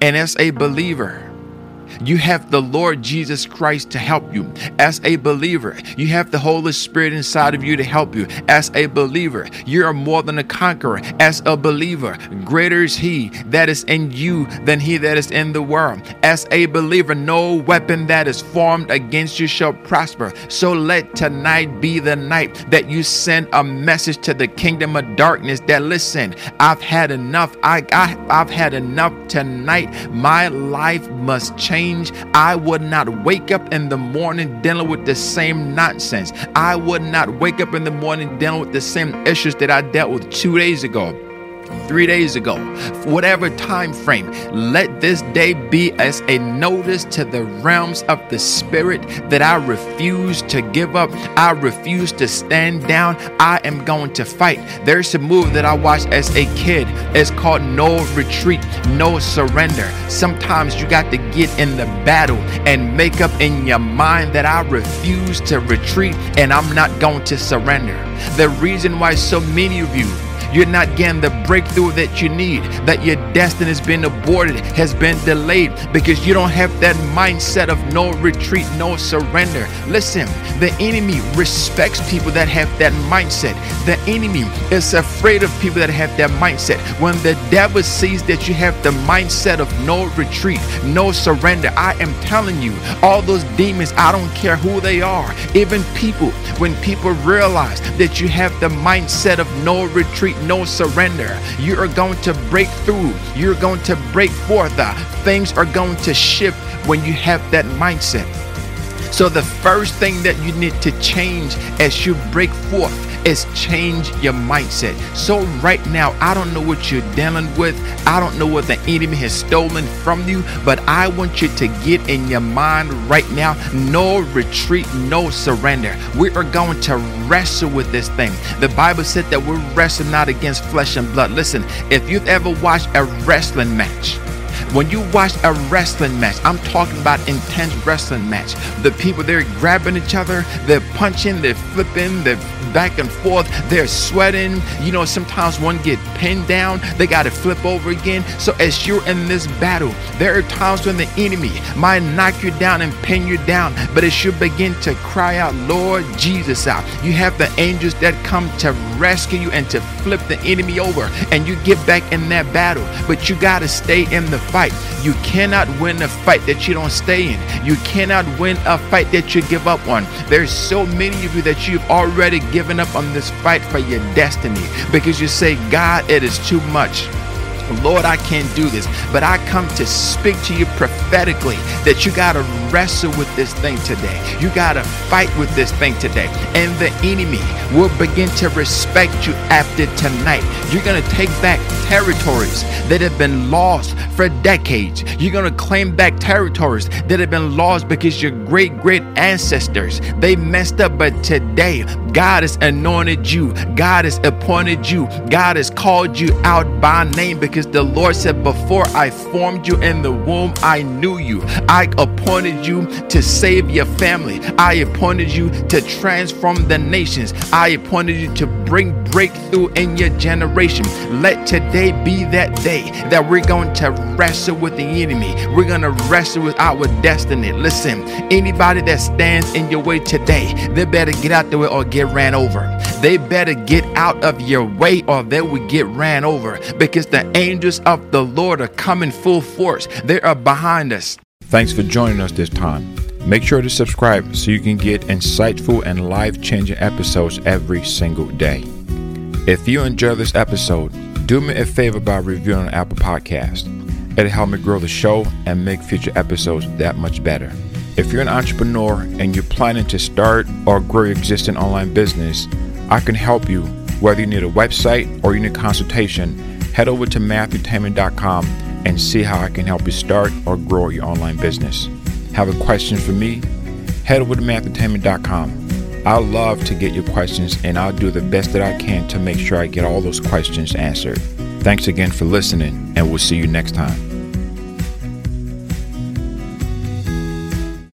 And as a believer, you have the Lord Jesus Christ to help you. As a believer, you have the Holy Spirit inside of you to help you. As a believer, you are more than a conqueror. As a believer, greater is He that is in you than He that is in the world. As a believer, no weapon that is formed against you shall prosper. So let tonight be the night that you send a message to the kingdom of darkness that listen, I've had enough. I, I I've had enough tonight. My life must change change. I would not wake up in the morning dealing with the same nonsense. I would not wake up in the morning dealing with the same issues that I dealt with two days ago three days ago, whatever time frame, let this day be as a notice to the realms of the spirit that I refuse to give up. I refuse to stand down. I am going to fight. There's a movie that I watched as a kid. It's called No Retreat, No Surrender. Sometimes you got to get in the battle and make up in your mind that I refuse to retreat and I'm not going to surrender. The reason why so many of you you're not getting the breakthrough that you need, that your destiny has been aborted, has been delayed because you don't have that mindset of no retreat, no surrender. Listen, the enemy respects people that have that mindset. The enemy is afraid of people that have that mindset. When the devil sees that you have the mindset of no retreat, no surrender, I am telling you, all those demons, I don't care who they are, even people, when people realize that you have the mindset of no retreat, no surrender. You are going to break through. You're going to break forth. Uh, things are going to shift when you have that mindset. So, the first thing that you need to change as you break forth is change your mindset. So, right now, I don't know what you're dealing with, I don't know what the enemy has stolen from you, but I want you to get in your mind right now no retreat, no surrender. We are going to wrestle with this thing. The Bible said that we're wrestling not against flesh and blood. Listen, if you've ever watched a wrestling match, when you watch a wrestling match, I'm talking about intense wrestling match. The people they're grabbing each other, they're punching, they're flipping, they're back and forth, they're sweating. You know, sometimes one get pinned down, they got to flip over again. So as you're in this battle, there are times when the enemy might knock you down and pin you down, but as you begin to cry out, Lord Jesus out, you have the angels that come to rescue you and to flip the enemy over, and you get back in that battle. But you got to stay in the fight. You cannot win a fight that you don't stay in. You cannot win a fight that you give up on. There's so many of you that you've already given up on this fight for your destiny because you say, God, it is too much. Lord, I can't do this. But I come to speak to you prophetically that you got to wrestle with this thing today. You got to fight with this thing today. And the enemy will begin to respect you after tonight. You're going to take back territories that have been lost for decades. You're going to claim back territories that have been lost because your great great ancestors they messed up. But today, God has anointed you, God has appointed you, God has called you out by name because because the Lord said, Before I formed you in the womb, I knew you. I appointed you to save your family. I appointed you to transform the nations. I appointed you to bring breakthrough in your generation. Let today be that day that we're going to wrestle with the enemy. We're going to wrestle with our destiny. Listen, anybody that stands in your way today, they better get out the way or get ran over. They better get out of your way or they will get ran over because the angels of the Lord are coming full force. They are behind us. Thanks for joining us this time. Make sure to subscribe so you can get insightful and life changing episodes every single day. If you enjoy this episode, do me a favor by reviewing Apple Podcast. It'll help me grow the show and make future episodes that much better. If you're an entrepreneur and you're planning to start or grow your existing online business, I can help you whether you need a website or you need a consultation head over to MathewTamin.com and see how I can help you start or grow your online business. Have a question for me? Head over to MathewTamin.com. I love to get your questions and I'll do the best that I can to make sure I get all those questions answered. Thanks again for listening, and we'll see you next time.